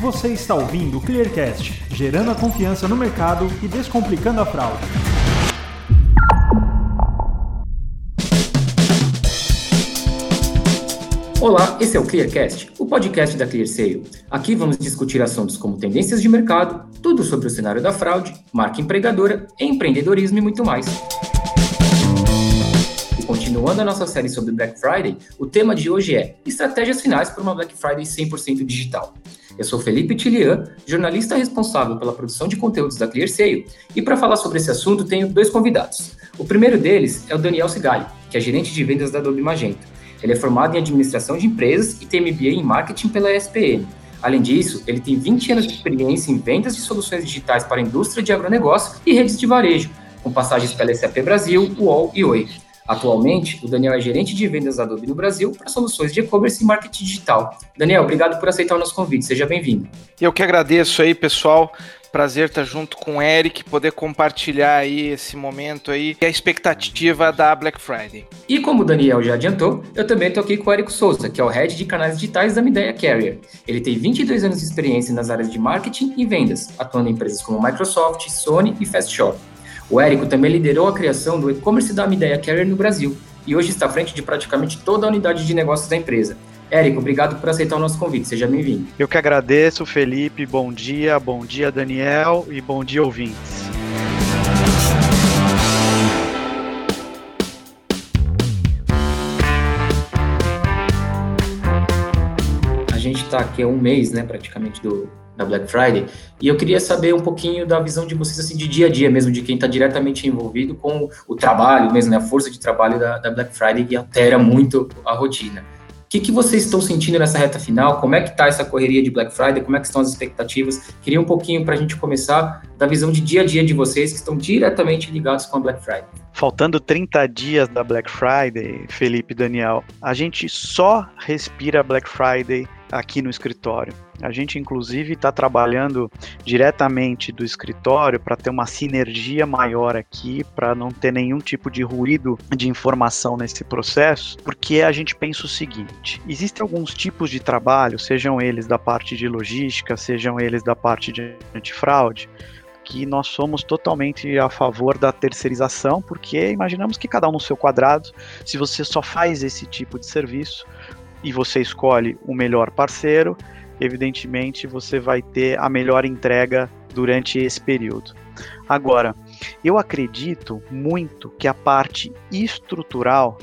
Você está ouvindo o Clearcast, gerando a confiança no mercado e descomplicando a fraude. Olá, esse é o Clearcast, o podcast da ClearSale. Aqui vamos discutir assuntos como tendências de mercado, tudo sobre o cenário da fraude, marca empregadora, empreendedorismo e muito mais. Continuando a nossa série sobre Black Friday, o tema de hoje é Estratégias finais para uma Black Friday 100% digital. Eu sou Felipe Tilian, jornalista responsável pela produção de conteúdos da ClearSale, e para falar sobre esse assunto tenho dois convidados. O primeiro deles é o Daniel Sigali, que é gerente de vendas da Adobe Magento. Ele é formado em administração de empresas e tem MBA em marketing pela ESPM. Além disso, ele tem 20 anos de experiência em vendas de soluções digitais para a indústria de agronegócio e redes de varejo, com passagens pela SAP Brasil, UOL e Oi. Atualmente, o Daniel é gerente de vendas da Adobe no Brasil para soluções de e-commerce e marketing digital. Daniel, obrigado por aceitar o nosso convite. Seja bem-vindo. Eu que agradeço aí, pessoal. Prazer estar junto com o Eric, poder compartilhar aí esse momento aí e a expectativa da Black Friday. E como o Daniel já adiantou, eu também estou aqui com o Érico Souza, que é o Head de canais digitais da Mideia Carrier. Ele tem 22 anos de experiência nas áreas de marketing e vendas, atuando em empresas como Microsoft, Sony e Fast Shop. O Érico também liderou a criação do e-commerce da Mideia Carrier no Brasil e hoje está à frente de praticamente toda a unidade de negócios da empresa. Érico, obrigado por aceitar o nosso convite. Seja bem-vindo. Eu que agradeço, Felipe. Bom dia, bom dia, Daniel, e bom dia, ouvintes. A gente está aqui há um mês, né, praticamente, do, da Black Friday, e eu queria saber um pouquinho da visão de vocês, assim, de dia a dia mesmo, de quem está diretamente envolvido com o trabalho mesmo, né, a força de trabalho da, da Black Friday, que altera muito a rotina que, que vocês estão sentindo nessa reta final? Como é que está essa correria de Black Friday? Como é que estão as expectativas? Queria um pouquinho para a gente começar da visão de dia a dia de vocês que estão diretamente ligados com a Black Friday. Faltando 30 dias da Black Friday, Felipe e Daniel, a gente só respira Black Friday aqui no escritório. A gente, inclusive, está trabalhando diretamente do escritório para ter uma sinergia maior aqui, para não ter nenhum tipo de ruído de informação nesse processo, porque a gente pensa o seguinte: existem alguns tipos de trabalho, sejam eles da parte de logística, sejam eles da parte de antifraude, que nós somos totalmente a favor da terceirização, porque imaginamos que cada um no seu quadrado, se você só faz esse tipo de serviço e você escolhe o melhor parceiro, evidentemente você vai ter a melhor entrega durante esse período. Agora, eu acredito muito que a parte estrutural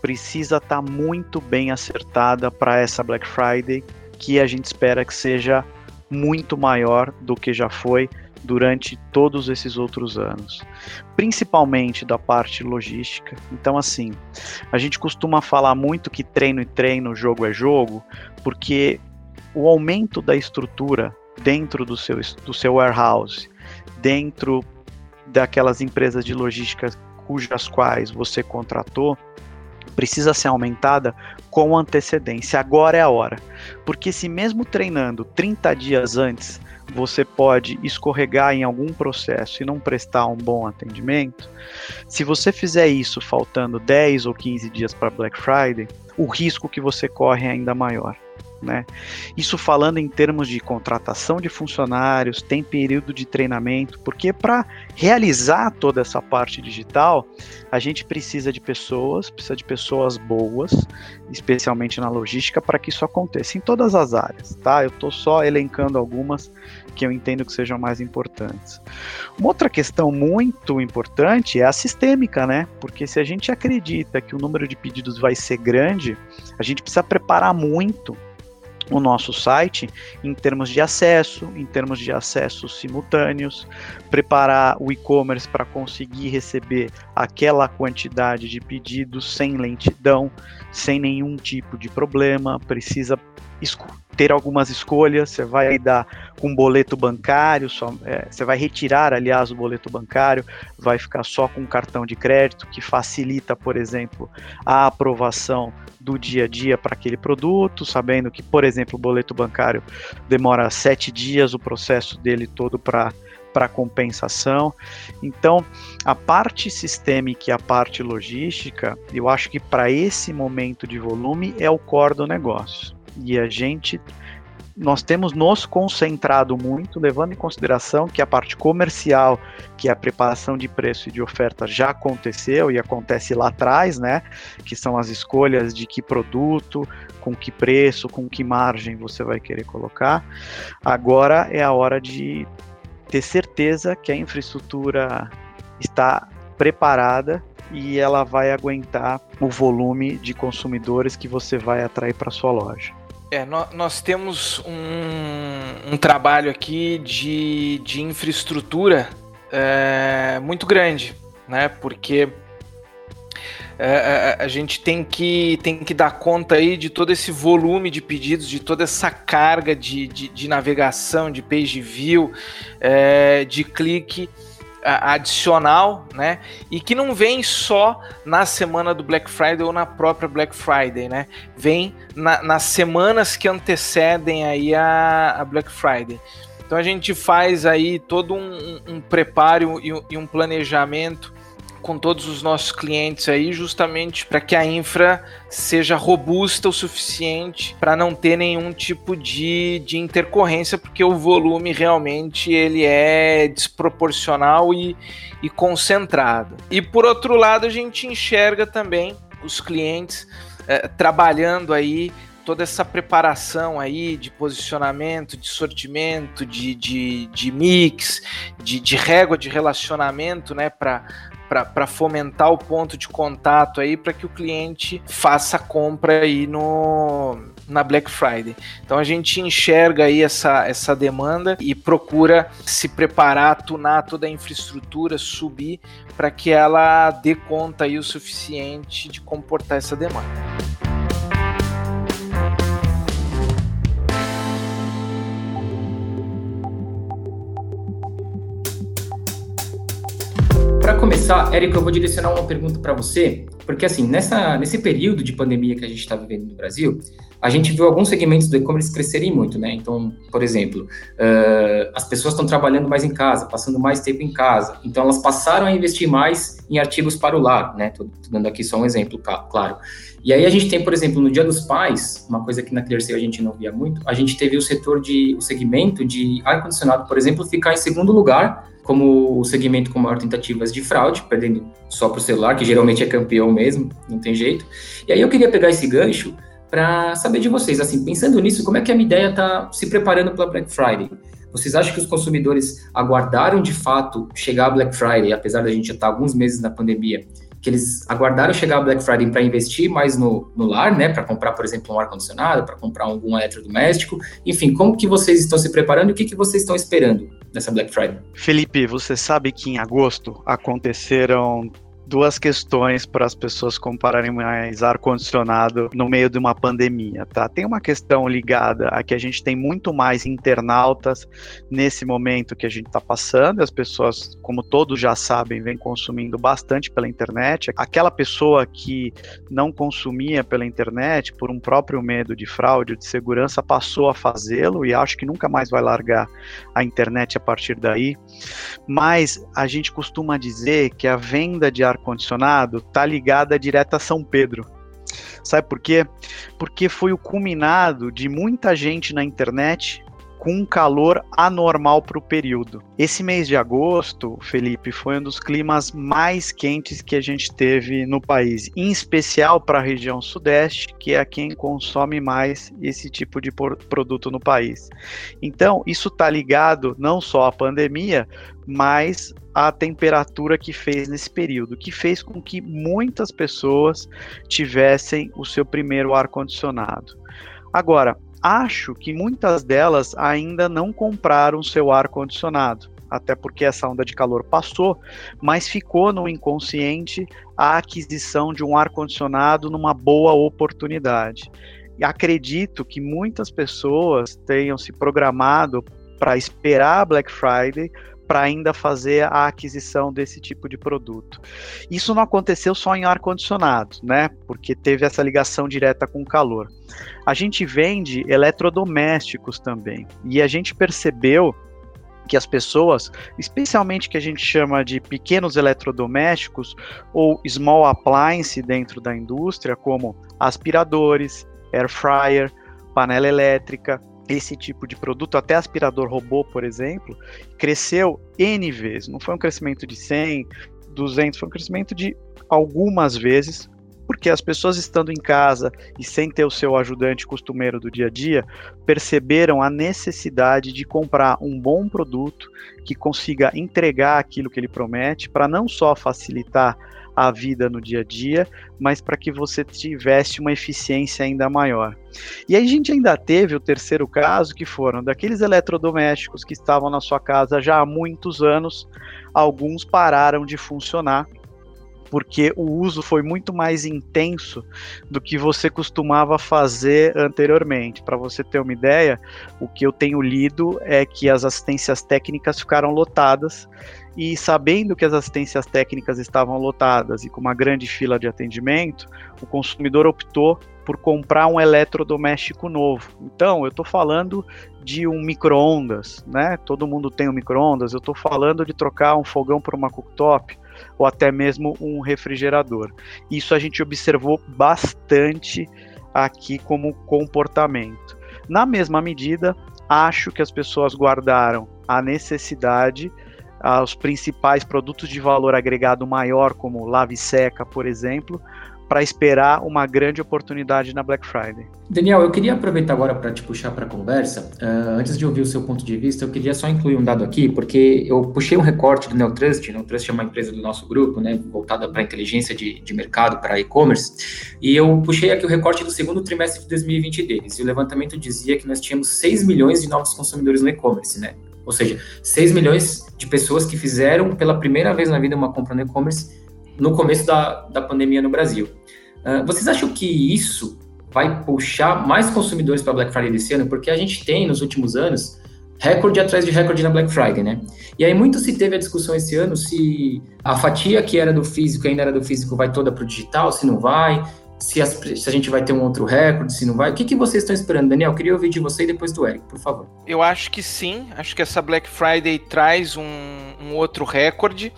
precisa estar tá muito bem acertada para essa Black Friday, que a gente espera que seja muito maior do que já foi durante todos esses outros anos, principalmente da parte logística. Então, assim, a gente costuma falar muito que treino e treino, jogo é jogo, porque o aumento da estrutura dentro do seu, do seu warehouse, dentro daquelas empresas de logística cujas quais você contratou, precisa ser aumentada com antecedência. Agora é a hora. Porque se mesmo treinando 30 dias antes, você pode escorregar em algum processo e não prestar um bom atendimento, se você fizer isso faltando 10 ou 15 dias para Black Friday, o risco que você corre é ainda maior. Né? Isso falando em termos de contratação de funcionários, tem período de treinamento, porque para realizar toda essa parte digital, a gente precisa de pessoas, precisa de pessoas boas, especialmente na logística, para que isso aconteça em todas as áreas, tá? Eu estou só elencando algumas que eu entendo que sejam mais importantes. Uma outra questão muito importante é a sistêmica, né? Porque se a gente acredita que o número de pedidos vai ser grande, a gente precisa preparar muito o nosso site em termos de acesso, em termos de acessos simultâneos, preparar o e-commerce para conseguir receber aquela quantidade de pedidos sem lentidão, sem nenhum tipo de problema, precisa ter algumas escolhas, você vai dar com boleto bancário, só, é, você vai retirar, aliás, o boleto bancário, vai ficar só com cartão de crédito, que facilita, por exemplo, a aprovação do dia a dia para aquele produto, sabendo que, por exemplo, o boleto bancário demora sete dias o processo dele todo para para compensação. Então, a parte sistêmica e a parte logística, eu acho que para esse momento de volume é o core do negócio. E a gente nós temos nos concentrado muito, levando em consideração que a parte comercial, que é a preparação de preço e de oferta, já aconteceu e acontece lá atrás, né? Que são as escolhas de que produto, com que preço, com que margem você vai querer colocar. Agora é a hora de ter certeza que a infraestrutura está preparada e ela vai aguentar o volume de consumidores que você vai atrair para sua loja. É, nós temos um, um trabalho aqui de, de infraestrutura é, muito grande, né? Porque é, é, a gente tem que, tem que dar conta aí de todo esse volume de pedidos, de toda essa carga de, de, de navegação, de page view, é, de clique adicional, né? E que não vem só na semana do Black Friday ou na própria Black Friday, né? Vem na, nas semanas que antecedem aí a, a, Black Friday. Então a gente faz aí todo um, um preparo e, e um planejamento com todos os nossos clientes aí, justamente para que a infra seja robusta o suficiente para não ter nenhum tipo de, de intercorrência, porque o volume realmente ele é desproporcional e, e concentrado. E por outro lado, a gente enxerga também os clientes é, trabalhando aí toda essa preparação aí de posicionamento, de sortimento, de, de, de mix, de, de régua de relacionamento, né, para para fomentar o ponto de contato aí para que o cliente faça a compra aí no na Black Friday. Então a gente enxerga aí essa, essa demanda e procura se preparar, tunar toda a infraestrutura, subir para que ela dê conta aí o suficiente de comportar essa demanda. Para começar, Érico, eu vou direcionar uma pergunta para você, porque assim, nessa, nesse período de pandemia que a gente está vivendo no Brasil, a gente viu alguns segmentos do e-commerce crescerem muito, né? Então, por exemplo, uh, as pessoas estão trabalhando mais em casa, passando mais tempo em casa, então elas passaram a investir mais em artigos para o lar, né? Tô dando aqui só um exemplo, claro. E aí a gente tem, por exemplo, no Dia dos Pais, uma coisa que na ClearSale a gente não via muito, a gente teve o setor de, o segmento de ar-condicionado, por exemplo, ficar em segundo lugar como o segmento com maior tentativas de fraude, perdendo só para o celular, que geralmente é campeão mesmo, não tem jeito. E aí eu queria pegar esse gancho para saber de vocês, assim, pensando nisso, como é que a minha ideia está se preparando para Black Friday? Vocês acham que os consumidores aguardaram de fato chegar a Black Friday, apesar da gente já estar tá alguns meses na pandemia, que eles aguardaram chegar a Black Friday para investir mais no, no lar, né, para comprar, por exemplo, um ar-condicionado, para comprar algum eletrodoméstico, enfim, como que vocês estão se preparando e o que, que vocês estão esperando nessa Black Friday? Felipe, você sabe que em agosto aconteceram duas questões para as pessoas compararem mais ar-condicionado no meio de uma pandemia, tá? Tem uma questão ligada a que a gente tem muito mais internautas nesse momento que a gente está passando, as pessoas, como todos já sabem, vêm consumindo bastante pela internet. Aquela pessoa que não consumia pela internet por um próprio medo de fraude, de segurança, passou a fazê-lo e acho que nunca mais vai largar a internet a partir daí. Mas a gente costuma dizer que a venda de ar ar-condicionado está ligada direto a São Pedro. Sabe por quê? Porque foi o culminado de muita gente na internet com um calor anormal para o período. Esse mês de agosto, Felipe, foi um dos climas mais quentes que a gente teve no país, em especial para a região sudeste, que é quem consome mais esse tipo de produto no país. Então, isso está ligado não só à pandemia, mas a temperatura que fez nesse período, que fez com que muitas pessoas tivessem o seu primeiro ar condicionado. Agora, acho que muitas delas ainda não compraram seu ar condicionado, até porque essa onda de calor passou, mas ficou no inconsciente a aquisição de um ar condicionado numa boa oportunidade. E acredito que muitas pessoas tenham se programado para esperar a Black Friday para ainda fazer a aquisição desse tipo de produto. Isso não aconteceu só em ar condicionado, né? Porque teve essa ligação direta com o calor. A gente vende eletrodomésticos também e a gente percebeu que as pessoas, especialmente que a gente chama de pequenos eletrodomésticos ou small appliance dentro da indústria, como aspiradores, air fryer, panela elétrica, esse tipo de produto, até aspirador robô, por exemplo, cresceu N vezes. Não foi um crescimento de 100, 200, foi um crescimento de algumas vezes, porque as pessoas estando em casa e sem ter o seu ajudante costumeiro do dia a dia, perceberam a necessidade de comprar um bom produto que consiga entregar aquilo que ele promete, para não só facilitar a vida no dia a dia, mas para que você tivesse uma eficiência ainda maior. E a gente ainda teve o terceiro caso, que foram daqueles eletrodomésticos que estavam na sua casa já há muitos anos, alguns pararam de funcionar porque o uso foi muito mais intenso do que você costumava fazer anteriormente. Para você ter uma ideia, o que eu tenho lido é que as assistências técnicas ficaram lotadas e sabendo que as assistências técnicas estavam lotadas e com uma grande fila de atendimento, o consumidor optou por comprar um eletrodoméstico novo. Então, eu estou falando de um micro-ondas, né? Todo mundo tem um micro-ondas. Eu estou falando de trocar um fogão por uma cooktop ou até mesmo um refrigerador. Isso a gente observou bastante aqui como comportamento. Na mesma medida, acho que as pessoas guardaram a necessidade os principais produtos de valor agregado maior, como lave seca, por exemplo, para esperar uma grande oportunidade na Black Friday. Daniel, eu queria aproveitar agora para te puxar para a conversa. Uh, antes de ouvir o seu ponto de vista, eu queria só incluir um dado aqui, porque eu puxei um recorte do Neotrust. Neotrust é uma empresa do nosso grupo, né, voltada para inteligência de, de mercado, para e-commerce. E eu puxei aqui o recorte do segundo trimestre de 2020 deles. E o levantamento dizia que nós tínhamos 6 milhões de novos consumidores no e-commerce, né? Ou seja, 6 milhões de pessoas que fizeram pela primeira vez na vida uma compra no e-commerce no começo da, da pandemia no Brasil. Uh, vocês acham que isso vai puxar mais consumidores para Black Friday desse ano? Porque a gente tem, nos últimos anos, recorde atrás de recorde na Black Friday, né? E aí muito se teve a discussão esse ano se a fatia que era do físico ainda era do físico vai toda para o digital, se não vai, se, as, se, a gente vai ter um outro recorde, se não vai. O que, que vocês estão esperando, Daniel? queria ouvir de você e depois do Eric, por favor. Eu acho que sim. Acho que essa Black Friday traz um, um outro recorde,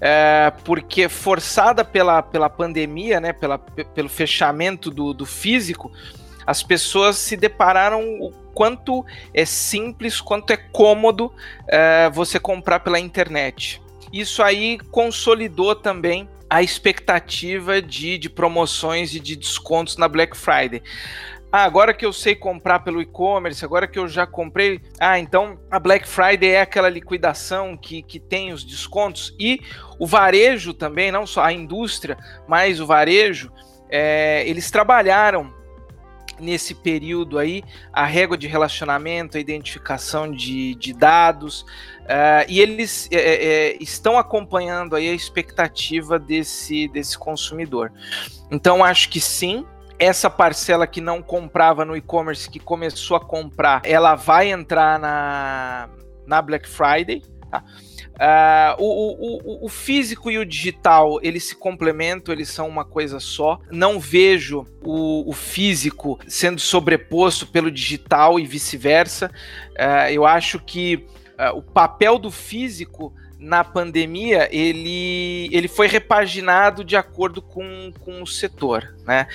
é, porque forçada pela, pela pandemia, né, pela, pelo fechamento do, do físico, as pessoas se depararam o quanto é simples, quanto é cômodo é, você comprar pela internet. Isso aí consolidou também a expectativa de, de promoções e de descontos na Black Friday. Ah, agora que eu sei comprar pelo e-commerce, agora que eu já comprei. Ah, então a Black Friday é aquela liquidação que, que tem os descontos. E o varejo também, não só a indústria, mas o varejo, é, eles trabalharam nesse período aí a régua de relacionamento, a identificação de, de dados, uh, e eles é, é, estão acompanhando aí a expectativa desse, desse consumidor. Então, acho que sim, essa parcela que não comprava no e-commerce, que começou a comprar, ela vai entrar na, na Black Friday. Tá? Uh, o, o, o, físico e o digital, eles se complementam, eles são uma coisa só. Não vejo o, o físico sendo sobreposto pelo digital e vice-versa. Uh, eu acho que uh, o papel do físico na pandemia ele, ele foi repaginado de acordo com, com o setor. Né?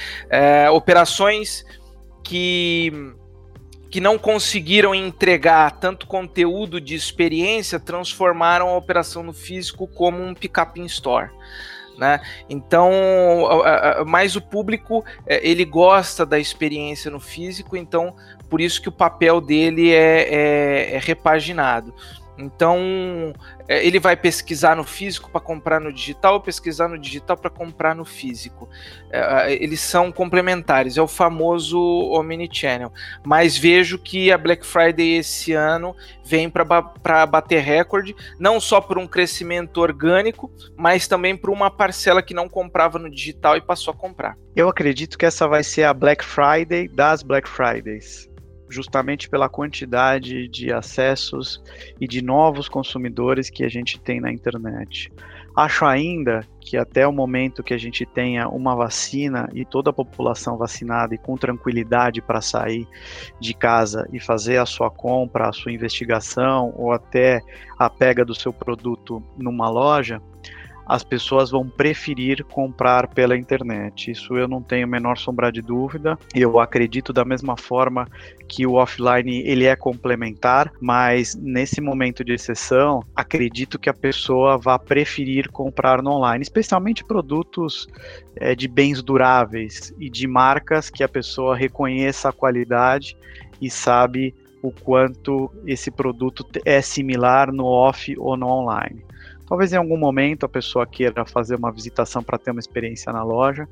operações que que não conseguiram entregar tanto conteúdo de experiência transformaram a operação no físico como um pick-up in store. Né? Então, mais o público é, ele gosta da experiência no físico, então por isso que o papel dele é, é, é repaginado. Então, é, ele vai pesquisar no físico para comprar no digital, ou pesquisar no digital para comprar no físico. É, eles são complementares, é o famoso omnichannel. Mas vejo que a Black Friday esse ano vem para bater recorde, não só por um crescimento orgânico, mas também por uma parcela que não comprava no digital e passou a comprar. Eu acredito que essa vai ser a Black Friday das Black Fridays justamente pela quantidade de acessos e de novos consumidores que a gente tem na internet. Acho ainda que até o momento que a gente tenha uma vacina e toda a população vacinada e com tranquilidade para sair de casa e fazer a sua compra, a sua investigação ou até a pega do seu produto numa loja, as pessoas vão preferir comprar pela internet. Isso eu não tenho a menor sombra de dúvida. Eu acredito da mesma forma que o offline ele é complementar, mas nesse momento de exceção, acredito que a pessoa vá preferir comprar no online, especialmente produtos é, de bens duráveis e de marcas que a pessoa reconheça a qualidade e sabe o quanto esse produto é similar no off ou no online. Talvez em algum momento a pessoa queira fazer uma visitação para ter uma experiência na loja,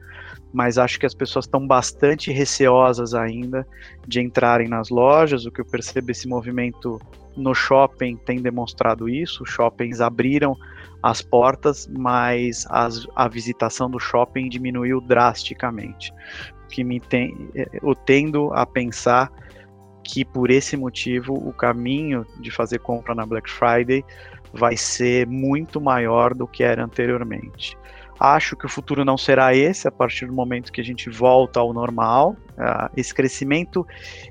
mas acho que as pessoas estão bastante receosas ainda de entrarem nas lojas. O que eu percebo esse movimento no shopping tem demonstrado isso. Os shoppings abriram as portas, mas as, a visitação do shopping diminuiu drasticamente. Que me tem, eu tendo a pensar que por esse motivo o caminho de fazer compra na Black Friday vai ser muito maior do que era anteriormente. Acho que o futuro não será esse a partir do momento que a gente volta ao normal. Uh, esse crescimento,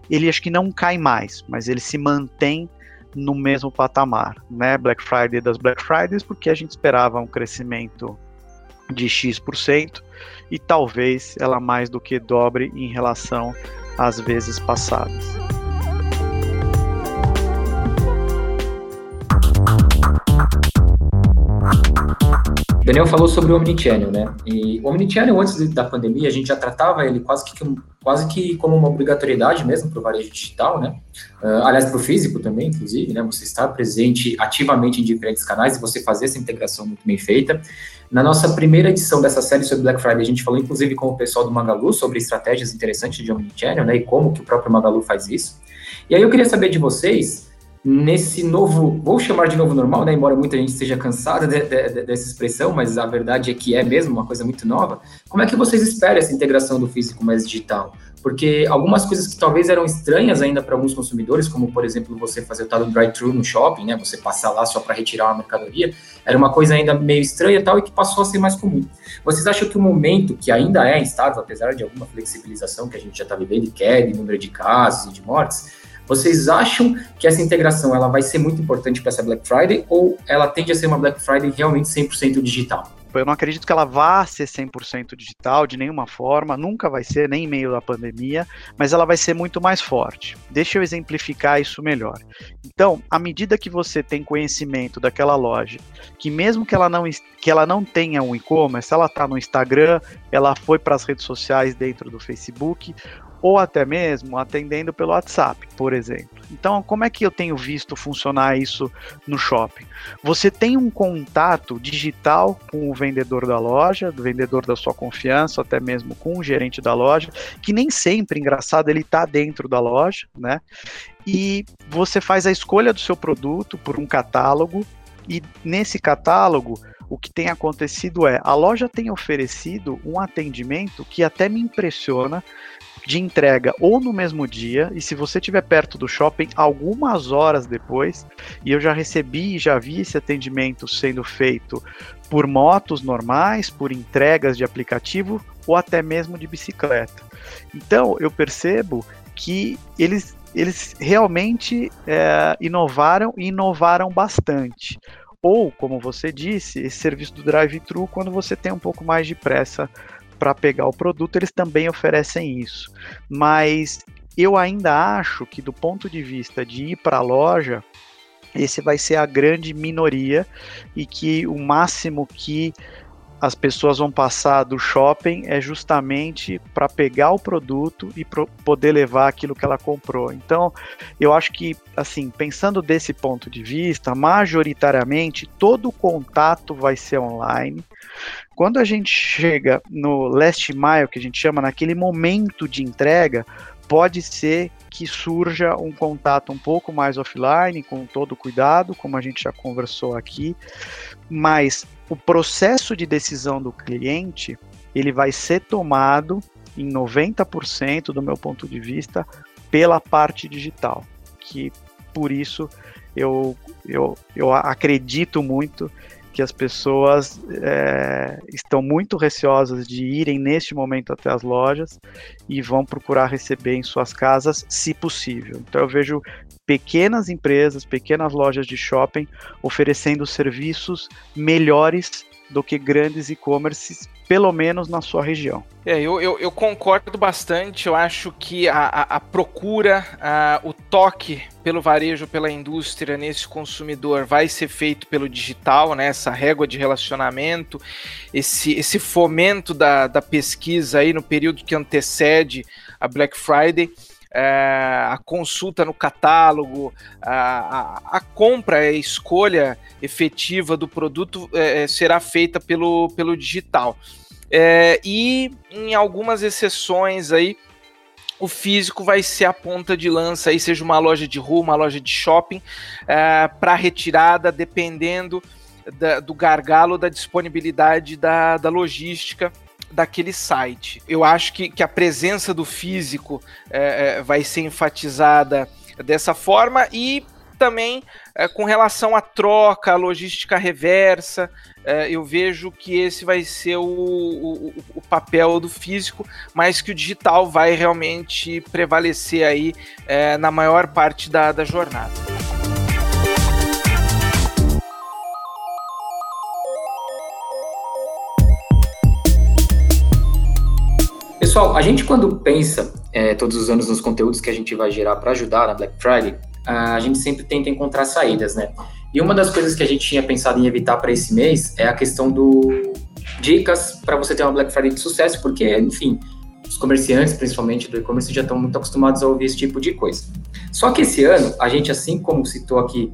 ele acho que não cai mais, mas ele se mantém no mesmo patamar, né? Black Friday das Black Fridays, porque a gente esperava um crescimento de X% e talvez ela mais do que dobre em relação às vezes passadas. Daniel falou sobre o Omnichannel, né? E o Omnichannel, antes da pandemia, a gente já tratava ele quase que, quase que como uma obrigatoriedade mesmo para o varejo digital, né? Uh, aliás, para o físico também, inclusive, né? Você estar presente ativamente em diferentes canais e você fazer essa integração muito bem feita. Na nossa primeira edição dessa série sobre Black Friday, a gente falou inclusive com o pessoal do Magalu sobre estratégias interessantes de Omnichannel, né? E como que o próprio Magalu faz isso. E aí eu queria saber de vocês nesse novo, vou chamar de novo normal, né? Embora muita gente esteja cansada de, de, dessa expressão, mas a verdade é que é mesmo uma coisa muito nova. Como é que vocês esperam essa integração do físico mais digital? Porque algumas coisas que talvez eram estranhas ainda para alguns consumidores, como por exemplo você fazer o tal do drive-thru no shopping, né? Você passar lá só para retirar uma mercadoria, era uma coisa ainda meio estranha tal e que passou a ser mais comum. Vocês acham que o momento que ainda é instável, apesar de alguma flexibilização que a gente já está vivendo, e queda número de casos e de mortes, vocês acham que essa integração ela vai ser muito importante para essa Black Friday ou ela tende a ser uma Black Friday realmente 100% digital? Eu não acredito que ela vá ser 100% digital de nenhuma forma, nunca vai ser, nem em meio da pandemia, mas ela vai ser muito mais forte. Deixa eu exemplificar isso melhor. Então, à medida que você tem conhecimento daquela loja, que mesmo que ela não, que ela não tenha um e-commerce, ela está no Instagram, ela foi para as redes sociais dentro do Facebook, ou até mesmo atendendo pelo WhatsApp, por exemplo. Então, como é que eu tenho visto funcionar isso no shopping? Você tem um contato digital com o vendedor da loja, do vendedor da sua confiança, até mesmo com o gerente da loja, que nem sempre, engraçado, ele está dentro da loja, né? E você faz a escolha do seu produto por um catálogo, e nesse catálogo o que tem acontecido é a loja tem oferecido um atendimento que até me impressiona de entrega ou no mesmo dia, e se você estiver perto do shopping, algumas horas depois, e eu já recebi e já vi esse atendimento sendo feito por motos normais, por entregas de aplicativo ou até mesmo de bicicleta. Então eu percebo que eles, eles realmente é, inovaram e inovaram bastante. Ou, como você disse, esse serviço do drive-thru quando você tem um pouco mais de pressa para pegar o produto, eles também oferecem isso. Mas eu ainda acho que, do ponto de vista de ir para a loja, esse vai ser a grande minoria e que o máximo que as pessoas vão passar do shopping é justamente para pegar o produto e poder levar aquilo que ela comprou. Então, eu acho que, assim, pensando desse ponto de vista, majoritariamente todo o contato vai ser online. Quando a gente chega no last mile, que a gente chama naquele momento de entrega, pode ser que surja um contato um pouco mais offline, com todo cuidado, como a gente já conversou aqui, mas o processo de decisão do cliente ele vai ser tomado em 90% do meu ponto de vista pela parte digital, que por isso eu, eu, eu acredito muito que as pessoas é, estão muito receosas de irem neste momento até as lojas e vão procurar receber em suas casas, se possível. Então eu vejo pequenas empresas, pequenas lojas de shopping oferecendo serviços melhores do que grandes e-commerces, pelo menos na sua região. É, eu, eu, eu concordo bastante. Eu acho que a, a, a procura, a, o toque pelo varejo, pela indústria nesse consumidor vai ser feito pelo digital, né? Essa régua de relacionamento, esse, esse fomento da, da pesquisa aí no período que antecede a Black Friday a consulta no catálogo, a, a, a, compra, a escolha efetiva do produto é, é, será feita pelo, pelo digital. É, e em algumas exceções aí, o físico vai ser a ponta de lança aí, seja uma loja de rua, uma loja de shopping, é, para retirada, dependendo da, do gargalo da disponibilidade da, da logística daquele site. Eu acho que, que a presença do físico é, é, vai ser enfatizada dessa forma e também é, com relação à troca, à logística reversa, é, eu vejo que esse vai ser o, o, o, papel do físico, mas que o digital vai realmente prevalecer aí é, na maior parte da, da jornada. Pessoal, a gente quando pensa é, todos os anos nos conteúdos que a gente vai gerar para ajudar na Black Friday, a gente sempre tenta encontrar saídas, né? E uma das coisas que a gente tinha pensado em evitar para esse mês é a questão do dicas para você ter uma Black Friday de sucesso, porque, enfim, os comerciantes, principalmente do e-commerce, já estão muito acostumados a ouvir esse tipo de coisa. Só que esse ano, a gente, assim como citou aqui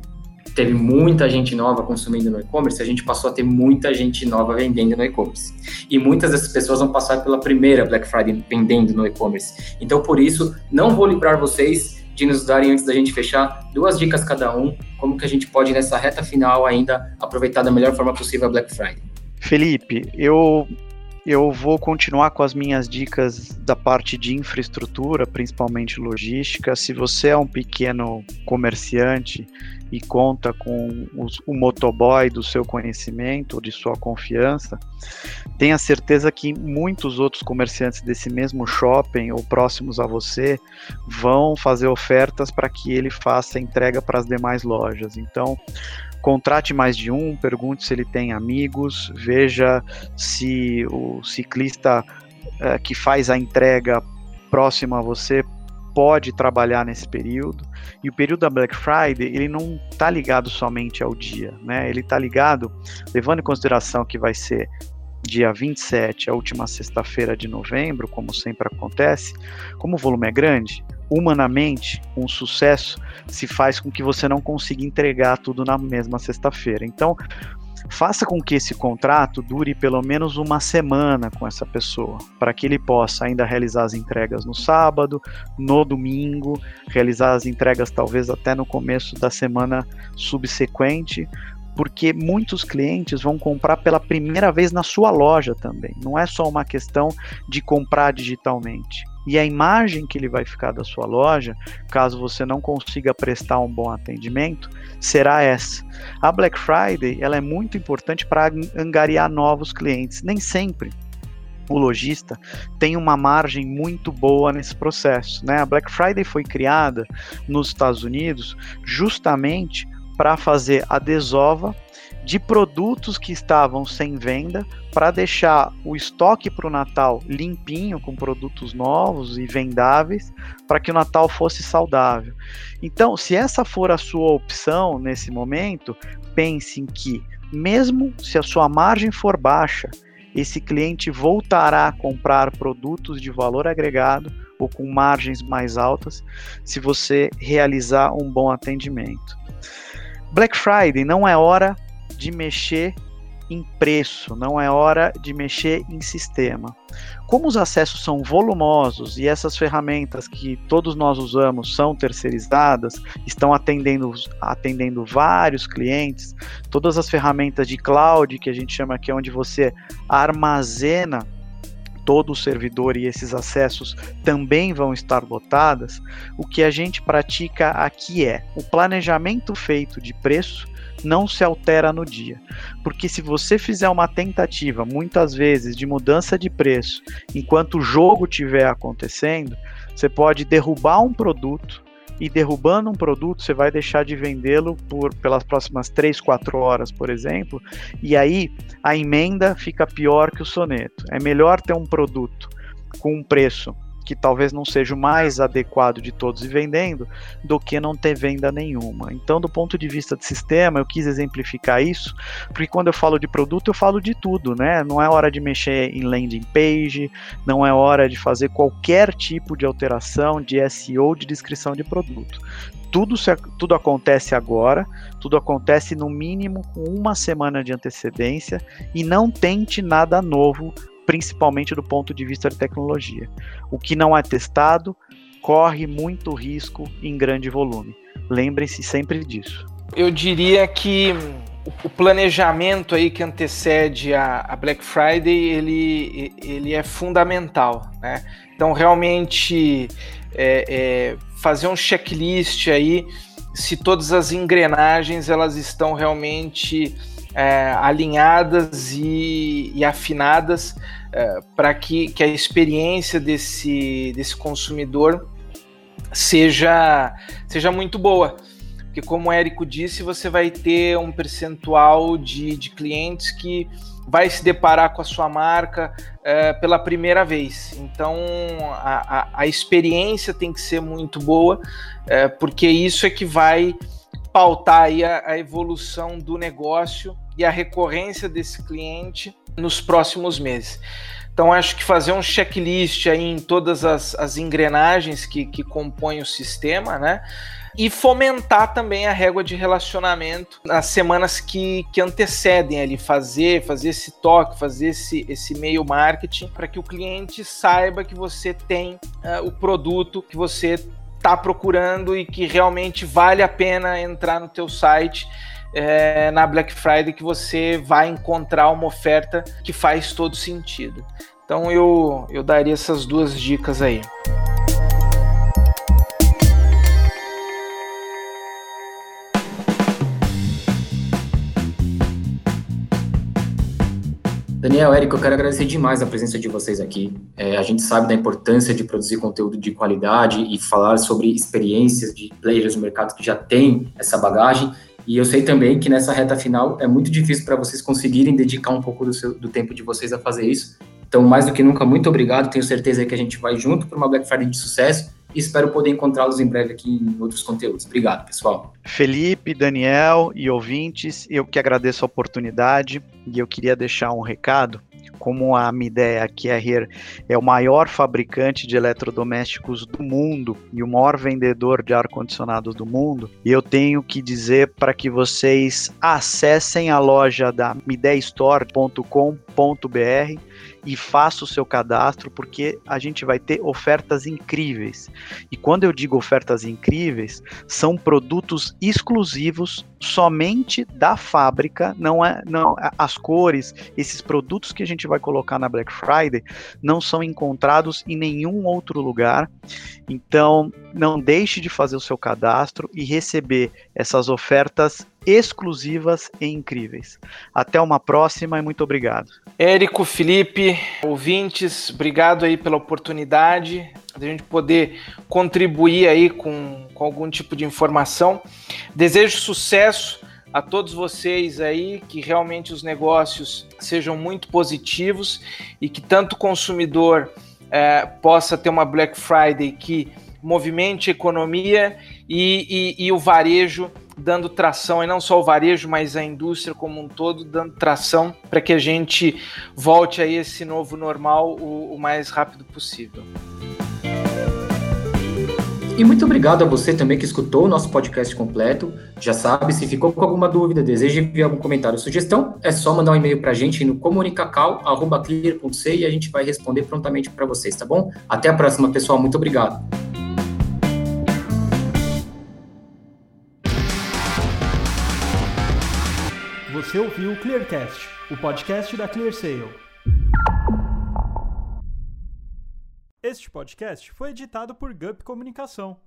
teve muita gente nova consumindo no e-commerce, a gente passou a ter muita gente nova vendendo no e-commerce. E muitas dessas pessoas vão passar pela primeira Black Friday vendendo no e-commerce. Então, por isso, não vou livrar vocês de nos darem, antes da gente fechar, duas dicas cada um, como que a gente pode, nessa reta final ainda, aproveitar da melhor forma possível a Black Friday. Felipe, eu eu vou continuar com as minhas dicas da parte de infraestrutura, principalmente logística. Se você é um pequeno comerciante e conta com os, o motoboy do seu conhecimento, de sua confiança, tenha certeza que muitos outros comerciantes desse mesmo shopping ou próximos a você vão fazer ofertas para que ele faça entrega para as demais lojas. Então, contrate mais de um, pergunte se ele tem amigos, veja se o ciclista é, que faz a entrega próximo a você pode trabalhar nesse período. E o período da Black Friday, ele não está ligado somente ao dia, né? Ele está ligado, levando em consideração que vai ser dia 27, a última sexta-feira de novembro, como sempre acontece, como o volume é grande, humanamente, um sucesso se faz com que você não consiga entregar tudo na mesma sexta-feira. Então, faça com que esse contrato dure pelo menos uma semana com essa pessoa, para que ele possa ainda realizar as entregas no sábado, no domingo, realizar as entregas talvez até no começo da semana subsequente, porque muitos clientes vão comprar pela primeira vez na sua loja também. Não é só uma questão de comprar digitalmente e a imagem que ele vai ficar da sua loja, caso você não consiga prestar um bom atendimento, será essa. A Black Friday ela é muito importante para angariar novos clientes. Nem sempre o lojista tem uma margem muito boa nesse processo. Né? A Black Friday foi criada nos Estados Unidos justamente para fazer a desova de produtos que estavam sem venda para deixar o estoque para o Natal limpinho, com produtos novos e vendáveis, para que o Natal fosse saudável. Então, se essa for a sua opção nesse momento, pense em que, mesmo se a sua margem for baixa, esse cliente voltará a comprar produtos de valor agregado ou com margens mais altas se você realizar um bom atendimento. Black Friday não é hora de mexer em preço, não é hora de mexer em sistema. Como os acessos são volumosos e essas ferramentas que todos nós usamos são terceirizadas, estão atendendo, atendendo vários clientes, todas as ferramentas de cloud, que a gente chama é onde você armazena todo o servidor e esses acessos também vão estar lotadas, o que a gente pratica aqui é o planejamento feito de preço não se altera no dia. Porque se você fizer uma tentativa, muitas vezes, de mudança de preço, enquanto o jogo estiver acontecendo, você pode derrubar um produto e derrubando um produto, você vai deixar de vendê-lo por pelas próximas 3, 4 horas, por exemplo, e aí a emenda fica pior que o soneto. É melhor ter um produto com um preço que talvez não seja o mais adequado de todos e vendendo, do que não ter venda nenhuma. Então, do ponto de vista de sistema, eu quis exemplificar isso, porque quando eu falo de produto, eu falo de tudo, né? Não é hora de mexer em landing page, não é hora de fazer qualquer tipo de alteração de SEO de descrição de produto tudo, tudo acontece agora, tudo acontece no mínimo com uma semana de antecedência e não tente nada novo principalmente do ponto de vista de tecnologia. O que não é testado corre muito risco em grande volume. Lembrem-se sempre disso. Eu diria que o planejamento aí que antecede a, Black Friday ele, ele é fundamental, né? Então realmente é, é, fazer um checklist aí se todas as engrenagens elas estão realmente é, alinhadas e, e afinadas é, para que, que a experiência desse, desse consumidor seja, seja muito boa. Porque, como o Érico disse, você vai ter um percentual de, de clientes que vai se deparar com a sua marca é, pela primeira vez. Então, a, a, a, experiência tem que ser muito boa, é, porque isso é que vai pautar aí a, a evolução do negócio e a recorrência desse cliente nos próximos meses. Então, acho que fazer um checklist aí em todas as, as engrenagens que, que compõem o sistema, né? E fomentar também a régua de relacionamento nas semanas que, que antecedem ali, fazer, fazer esse toque, fazer esse, esse meio marketing para que o cliente saiba que você tem uh, o produto que você está procurando e que realmente vale a pena entrar no teu site é, na Black Friday que você vai encontrar uma oferta que faz todo sentido. Então eu, eu daria essas duas dicas aí. Daniel, Érico, eu quero agradecer demais a presença de vocês aqui. É, a gente sabe da importância de produzir conteúdo de qualidade e falar sobre experiências de players no mercado que já têm essa bagagem. E eu sei também que nessa reta final é muito difícil para vocês conseguirem dedicar um pouco do, seu, do tempo de vocês a fazer isso. Então, mais do que nunca, muito obrigado. Tenho certeza que a gente vai junto para uma Black Friday de sucesso e espero poder encontrá-los em breve aqui em outros conteúdos. Obrigado, pessoal. Felipe, Daniel e ouvintes, eu que agradeço a oportunidade e eu queria deixar um recado como a Midea Carrier é o maior fabricante de eletrodomésticos do mundo e o maior vendedor de ar-condicionados do mundo, eu tenho que dizer para que vocês acessem a loja da mideastore.com.br e faça o seu cadastro, porque a gente vai ter ofertas incríveis. E quando eu digo ofertas incríveis, são produtos exclusivos somente da fábrica, não é, não as cores, esses produtos que a gente vai colocar na Black Friday não são encontrados em nenhum outro lugar. Então, não deixe de fazer o seu cadastro e receber essas ofertas exclusivas e incríveis. Até uma próxima e muito obrigado. Érico, Felipe, ouvintes, obrigado aí pela oportunidade de a gente poder contribuir aí com, com algum tipo de informação. Desejo sucesso a todos vocês aí, que realmente os negócios sejam muito positivos e que tanto o consumidor é, possa ter uma Black Friday que movimente economia e, e, e o varejo dando tração, e não só o varejo, mas a indústria como um todo, dando tração para que a gente volte a esse novo normal o, o mais rápido possível. E muito obrigado a você também que escutou o nosso podcast completo. Já sabe, se ficou com alguma dúvida, deseja enviar algum comentário ou sugestão, é só mandar um e-mail para a gente no comunicacal.clear.c e a gente vai responder prontamente para vocês, tá bom? Até a próxima, pessoal. Muito obrigado. Você ouviu o Clearcast, o podcast da ClearSale. Este podcast foi editado por Gup Comunicação.